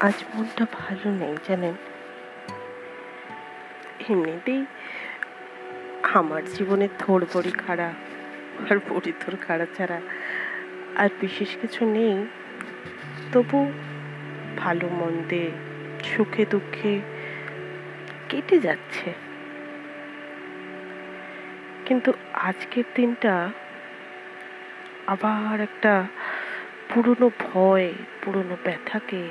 আজ মনটা ভালো নেই, জানেন? এমনিতেই আমার জীবনে থোর বড়ি খাড়া আর বড়ি থোর খাড়া ছাড়া আর বিশেষ কিছু নেই। তবু ভালো মন্দে সুখে দুঃখে কেটে যাচ্ছে। কিন্তু আজকের দিনটা আবার একটা পুরনো ভয়, পুরনো ব্যথাকে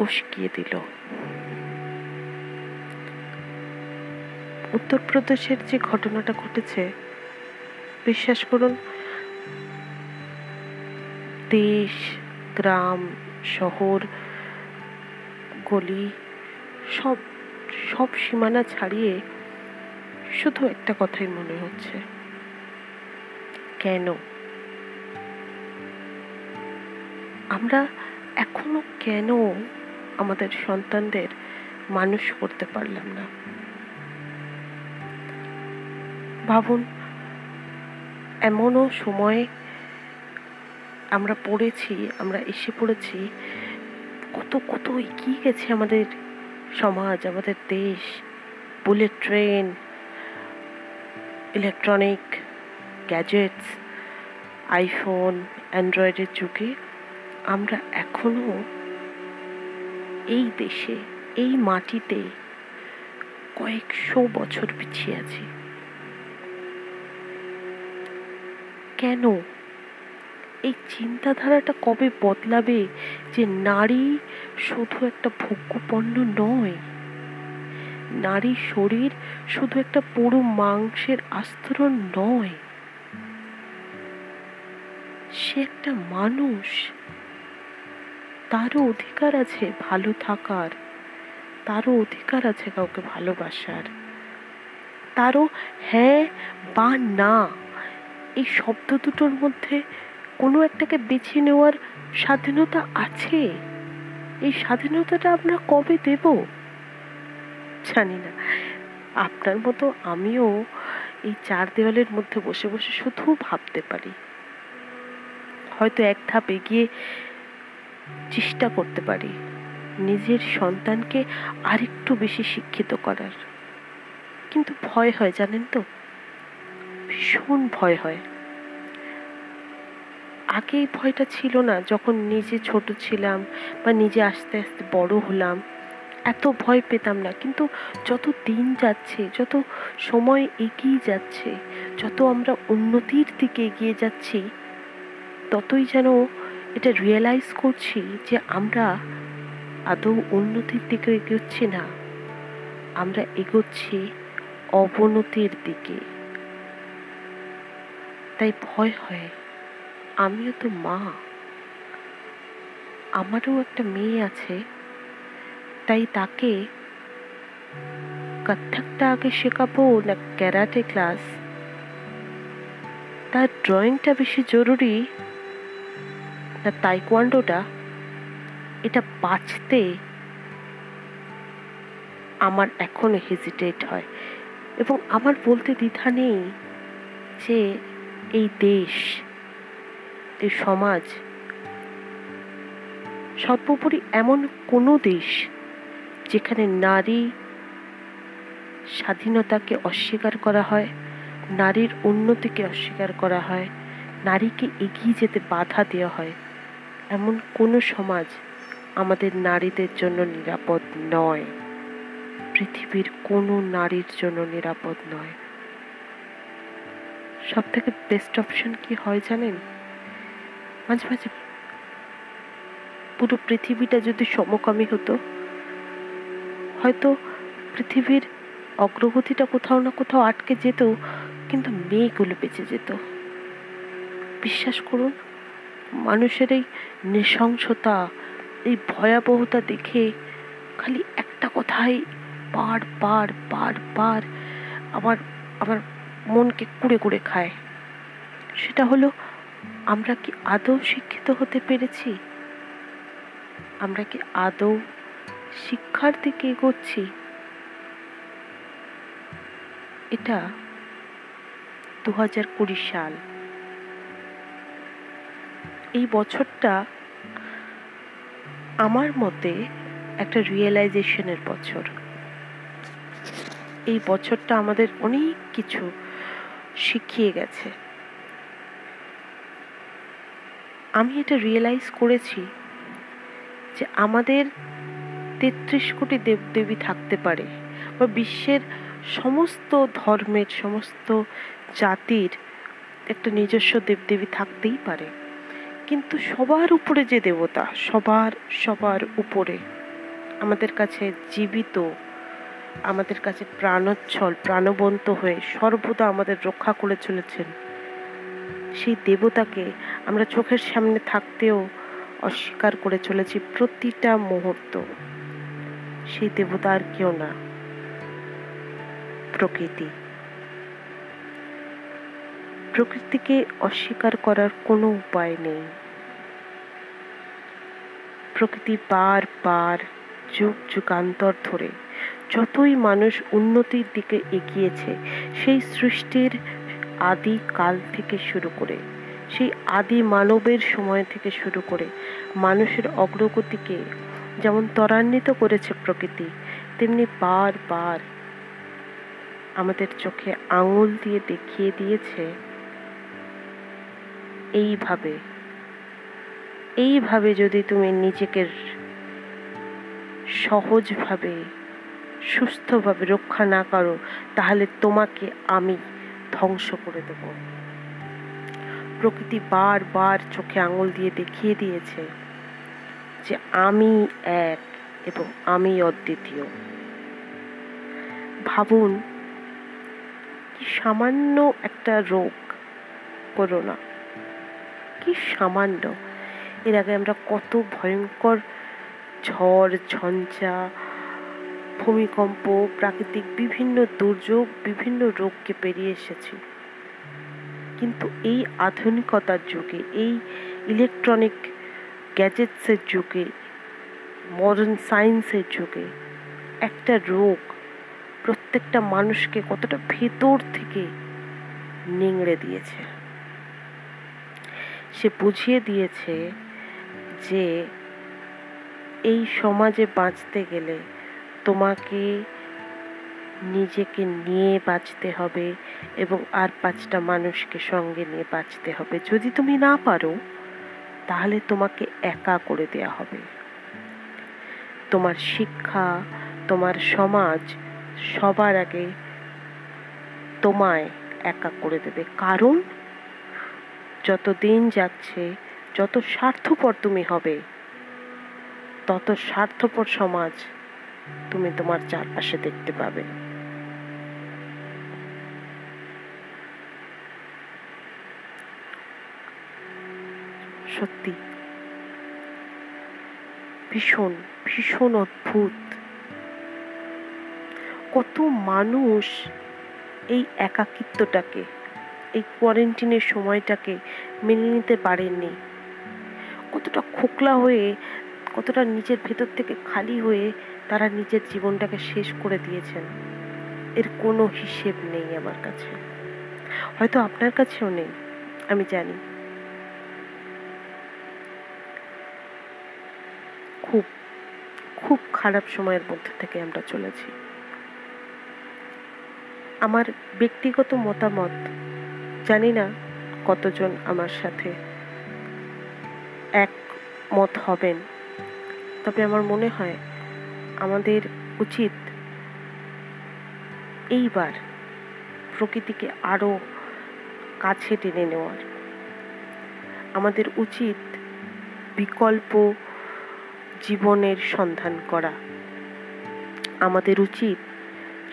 উস্কিয়ে দিল। উত্তরপ্রদেশের যে ঘটনাটা ঘটেছে, বিশ্বাস করুন, দেশ, গ্রাম, শহর, গলি, সব সব সীমানা ছাড়িয়ে শুধু একটা কথাই মনে হচ্ছে। কেন? আমরা এখনও কেন আমাদের সন্তানদের মানুষ করতে পারলাম না। ভাবুন, এমনও সময় আমরা পড়েছি, আমরা এসে পড়েছি, কত কত এগিয়ে গেছে আমাদের সমাজ, আমাদের দেশ, bullet train, electronic gadgets, iPhone, অ্যান্ড্রয়েডের যুগে আমরা এখনও এই দেশে, এই মাটিতে কয়েকশো বছর পিছিয়ে আছি। কেন? এই চিন্তাধারাটা কবে বদলাবে যে নারী শুধু একটা ভোগ্যপণ্য নয়? নারী শরীর শুধু একটা পুরো মাংসের আস্তরণ নয়। সে একটা মানুষ তারও অধিকার আছে ভালো থাকার। তারও অধিকার আছে কাউকে ভালোবাসার। তারও হ্যাঁ বা না, এই শব্দ দুটোর মধ্যে কোনো একটাকে বেছে নেওয়ার স্বাধীনতা আছে? এই স্বাধীনতাটা আমরা কবে দেব? জানি না। আপনার মতো আমিও এই চার দেওয়ালের মধ্যে বসে বসে শুধু ভাবতে পারি। হয়তো এক ধাপ এগিয়ে চেষ্টা করতে পারি নিজের সন্তানকে আরেকটু বেশি শিক্ষিত করার। কিন্তু ভয় হয়, জানেন তো? ভীষণ ভয় হয়। আগে এই ভয়টা ছিল না, যখন নিজে ছোট ছিলাম বা নিজে আস্তে আস্তে বড় হলাম, এত ভয় পেতাম না। কিন্তু যত দিন যাচ্ছে, যত সময় এগিয়ে যাচ্ছে, যত আমরা উন্নতির দিকে এগিয়ে যাচ্ছি, ততই যেন এটা রিয়েলাইজ করছি যে আমরা আদৌ উন্নতির দিকে এগোচ্ছি না। আমরা এগোচ্ছি অবনতির দিকে। তাই ভয় হয়, আমিও তো মা। আমারও একটা মেয়ে আছে, তাই তাকে কত্থকটা আগে শেখাবো না ক্যারাটে ক্লাস? তার ড্রয়িংটা বেশি জরুরি। না তাইকোয়ান্ডোটা, এটা বাঁচতে আমার এখনও হেজিটেট হয়। এবং আমার বলতে দ্বিধা নেই যে এই দেশ এই সমাজ সর্বোপরি এমন কোনো দেশ যেখানে নারী স্বাধীনতাকে অস্বীকার করা হয়, নারীর উন্নতিকে অস্বীকার করা হয়, নারীকে এগিয়ে যেতে বাধা দেওয়া হয়। এমন কোনো সমাজ আমাদের নারীদের জন্য নিরাপদ নয়। পৃথিবীর কোনো নারীর জন্য নিরাপদ নয়। সব থেকে বেস্ট অপশন কি হয় জানেন? মাঝে মাঝে পুরো পৃথিবীটা যদি সমকামী হতো, হয়তো পৃথিবীর অগ্রগতিটা কোথাও না কোথাও আটকে যেত, কিন্তু মেয়েগুলো বেঁচে যেত। বিশ্বাস করুন মানুষের এই নৃশংসতা, এই ভয়াবহতা দেখে খালি একটা কথাই বার বার বার বার আমার আমার মনকে কুড়ে কুড়ে খায়। সেটা হলো, আমরা কি আদৌ শিক্ষিত হতে পেরেছি? আমরা কি আদৌ শিক্ষার দিকে এগোচ্ছি? এটা দু হাজার কুড়ি সাল। এই বছরটা আমার মতে একটা রিয়েলাইজেশনের বছর। এই বছরটা আমাদের অনেক কিছু শিখিয়ে গেছে। আমি এটা রিয়েলাইজ করেছি যে আমাদের তেত্রিশ কোটি দেবদেবী থাকতে পারে বা বিশ্বের সমস্ত ধর্মের, সমস্ত জাতির একটা নিজস্ব দেবদেবী থাকতেই পারে। কিন্তু সবার উপরে যে দেবতা, সবার সবার উপরে আমাদের কাছে জীবিত, আমাদের কাছে প্রাণোচ্ছল, প্রাণবন্ত হয়ে সর্বদা আমাদের রক্ষা করে চলেছেন। সেই দেবতাকে আমরা চোখের সামনে থাকতেও অস্বীকার করে চলেছি প্রতিটা মুহূর্ত। সেই দেবতা আর কেউ না। প্রকৃতি। প্রকৃতিকে অস্বীকার করার কোনো উপায় নেই। প্রকৃতি বার বার যুগ যুগান্তর ধরে। যতই মানুষ উন্নতির দিকে এগিয়েছে, সেই সৃষ্টির আদি কাল থেকে শুরু করে, সেই আদি মানবের সময় থেকে শুরু করে মানুষের অগ্রগতিকে যেমন ত্বরান্বিত করেছে প্রকৃতি, তেমনি বার বার আমাদের চোখে আঙুল দিয়ে দেখিয়ে দিয়েছে। এইভাবে এইভাবে যদি তুমি নিজেকে সহজভাবে, সুস্থভাবে রক্ষা না করো, তাহলে তোমাকে আমি ধ্বংস করে দেব। প্রকৃতি বারবার চোখে আঙুল দিয়ে দেখিয়ে দিয়েছে যে আমি এক এবং আমি অদ্বিতীয়। ভাবুন, কি সামান্য একটা রোগ, করোনা, কি সামান্য এর আগে আমরা কত ভয়ঙ্কর ঝড়, ঝঞ্ঝা, ভূমিকম্প, প্রাকৃতিক বিভিন্ন দুর্যোগ, বিভিন্ন রোগকে পেরিয়ে এসেছি। কিন্তু এই আধুনিকতার যুগে, এই ইলেকট্রনিক গ্যাজেটসের যুগে মডার্ন সায়েন্সের যুগে, একটা রোগ প্রত্যেকটা মানুষকে কতটা ভেতর থেকে নিংড়ে দিয়েছে। সে বুঝিয়ে দিয়েছে যে এই সমাজে বাঁচতে গেলে তোমাকে নিজেকে নিয়ে বাঁচতে হবে এবং আর পাঁচটা মানুষকে সঙ্গে নিয়ে বাঁচতে হবে। যদি তুমি না পারো, তাহলে তোমাকে একা করে দেয়া হবে। তোমার শিক্ষা, তোমার সমাজ সবার আগে তোমায় একা করে দেবে। কারণ যত দিন যাচ্ছে যত স্বার্থপর তুমি হবে, তত স্বার্থপর সমাজ তুমি তোমার চারপাশে দেখতে পাবে। সত্যি, ভীষণ ভীষণ অদ্ভুত। কত মানুষ এই একাকিত্বটাকে, এই কোয়ারেন্টিনের সময়টাকে মেনে নিতে পারেননি। কতটা খোকলা হয়ে, কতটা নিজের ভেতর থেকে খালি হয়ে তারা নিজের জীবনটাকে শেষ করে দিয়েছেন। এর কোনো হিসেব নেই আমার কাছে। হয়তো আপনার কাছেও নেই, আমি জানি। খুব খুব খারাপ সময়ের মধ্যে থেকে আমরা চলেছি। আমার ব্যক্তিগত মতামত, জানি না কতজন আমার সাথে এক মত হবেন। তবে আমার মনে হয় আমাদের উচিত এইবার প্রকৃতিকে আরও কাছে টেনে নেওয়ার। আমাদের উচিত বিকল্প জীবনের সন্ধান করা। আমাদের উচিত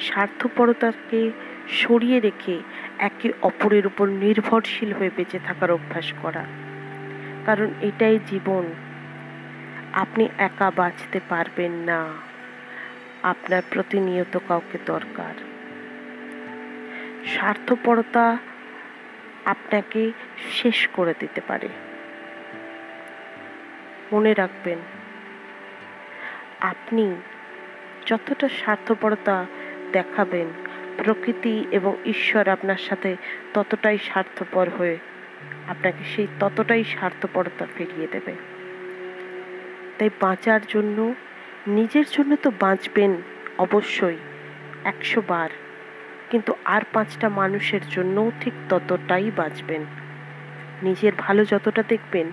স্বার্থপরতাকে সরিয়ে রেখে একে অপরের উপর নির্ভরশীল হয়ে বেঁচে থাকার অভ্যাস করা। কারণ এটাই জীবন। আপনি একা বাঁচতে পারবেন না। আপনার প্রতিনিয়ত কাউকে দরকার। স্বার্থপরতা আপনাকে শেষ করে দিতে পারে। মনে রাখবেন, আপনি যতটা স্বার্থপরতা দেখাবেন, প্রকৃতি এবং ঈশ্বর আপনার সাথে ততটাই স্বার্থপর হয়ে আপনাকে সেই ততটাই স্বার্থপরতা ফিরিয়ে দেবে। তাই বাঁচার জন্য, নিজের জন্য তো বাঁচবেন অবশ্যই একশো বার। কিন্তু আর পাঁচটা মানুষের জন্যও ঠিক ততটাই বাঁচবেন। নিজের ভালো যতটা দেখবেন,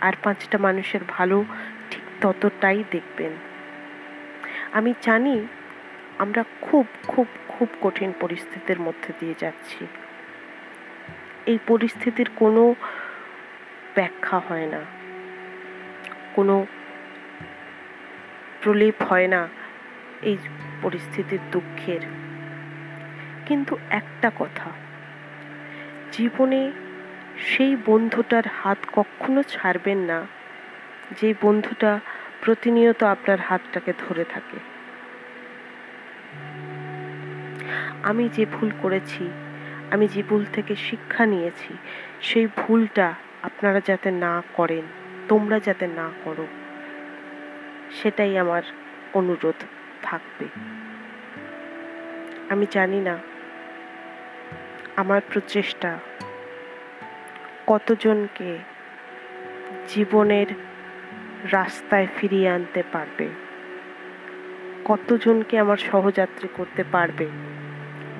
আর পাঁচটা মানুষের ভালো ঠিক ততটাই দেখবেন। আমি জানি আমরা খুব খুব খুব কঠিন পরিস্থিতির মধ্যে দিয়ে যাচ্ছি। এই পরিস্থিতির কোনো ব্যাখ্যা হয় না। কোনো প্রলেপ হয় না এই পরিস্থিতির দুঃখের। কিন্তু একটা কথা, জীবনে সেই বন্ধুটার হাত কখনো ছাড়বেন না, যে বন্ধুটা প্রতিনিয়ত আপনার হাতটাকে ধরে থাকে। আমি যে ভুল করেছি আমি যে ভুল থেকে শিক্ষা নিয়েছি, সেই ভুলটা আপনারা যাতে না করেন, তোমরা যাতে না করো, সেটাই আমার অনুরোধ থাকবে। আমি জানি না আমার প্রচেষ্টা কতজনকে জীবনের রাস্তায় ফিরিয়ে আনতে পারবে, কতজনকে আমার সহযাত্রী করতে পারবে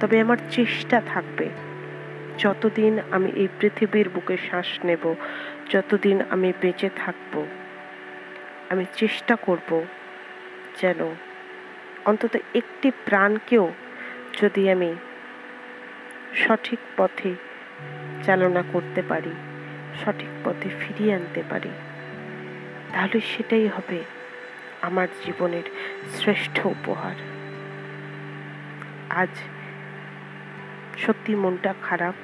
তবে আমার চেষ্টা থাকবে। যতদিন আমি এই পৃথিবীর বুকে শ্বাস নেব, যতদিন আমি বেঁচে থাকব, আমি চেষ্টা করব যেন অন্তত একটি প্রাণকেও যদি আমি সঠিক পথে চালনা করতে পারি, সঠিক পথে ফিরিয়ে আনতে পারি, তাহলে সেটাই হবে আমার জীবনের শ্রেষ্ঠ উপহার। আজ সত্যি মনটা খারাপ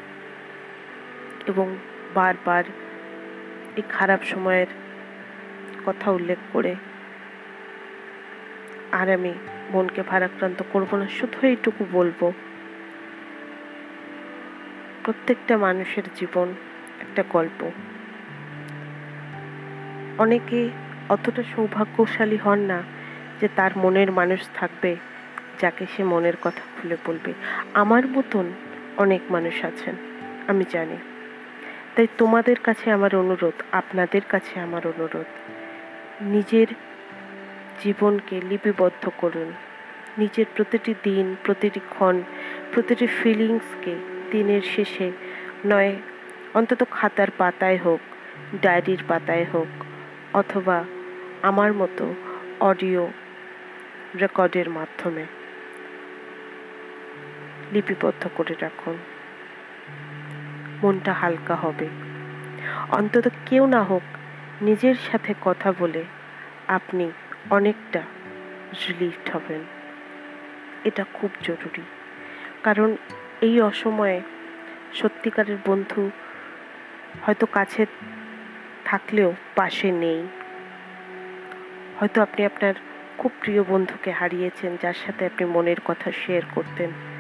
এবং বারবার এই খারাপ সময়ের কথা উল্লেখ করে আর আমি মনকে ভারাক্রান্ত করব না, শুধু এইটুকু বলব। প্রত্যেকটা মানুষের জীবন একটা গল্প। অনেকে অতটা সৌভাগ্যশালী হন না যে তার মনের মানুষ থাকবে। যাকে সে মনের কথা খুলে বলবে। আমার মতন অনেক মানুষ আছেন, আমি জানি। তাই তোমাদের কাছে আমার অনুরোধ, আপনাদের কাছে আমার অনুরোধ। নিজের জীবনকে লিপিবদ্ধ করুন। নিজের প্রতিটি দিন, প্রতিটি ক্ষণ, প্রতিটি ফিলিংসকে দিনের শেষে নয়, অন্তত খাতার পাতায় হোক, ডায়েরির পাতায় হোক, অথবা আমার মতো অডিও রেকর্ডের মাধ্যমে। লিপিবদ্ধ করে রাখুন। মনটা হালকা হবে। অন্তত কেউ না হোক নিজের সাথে কথা বলে আপনি অনেকটা রিলিফড হবেন। এটা খুব জরুরি। কারণ এই অসময়ে সত্যিকারের বন্ধু হয়তো কাছে থাকলেও পাশে নেই। হয়তো আপনি আপনার খুব প্রিয় বন্ধুকে হারিয়েছেন, যার সাথে আপনি মনের কথা শেয়ার করতেন।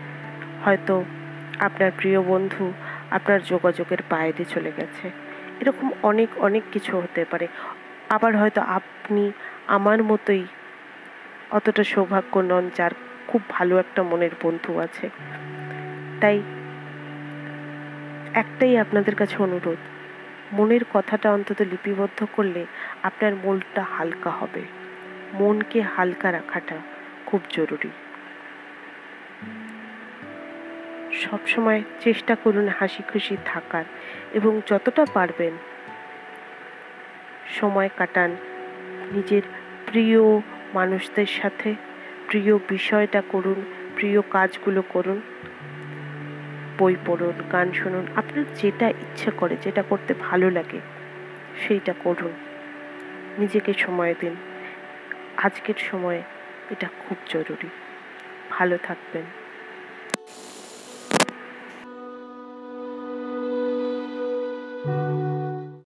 হয়তো আপনার প্রিয় বন্ধু আপনার যোগাযোগের বাইরে চলে গেছে। এরকম অনেক অনেক কিছু হতে পারে। আবার হয়তো আপনি আমার মতোই অতটা সৌভাগ্য নন যার খুব ভালো একটা মনের বন্ধু আছে। তাই একটাই আপনাদের কাছে অনুরোধ, মনের কথাটা অন্তত লিপিবদ্ধ করলে আপনার মনটা হালকা হবে। মনকে হালকা রাখাটা খুব জরুরি। সবসময় চেষ্টা করুন হাসি খুশি থাকার এবং যতটা পারবেন সময় কাটান। নিজের প্রিয় মানুষদের সাথে প্রিয় বিষয়টা করুন, প্রিয় কাজগুলো করুন, বই পড়ুন, গান শুনুন, আপনার যেটা ইচ্ছে করে, যেটা করতে ভালো লাগে, সেইটা করুন। নিজেকে সময় দিন। আজকের সময়ে এটা খুব জরুরি। ভালো থাকবেন।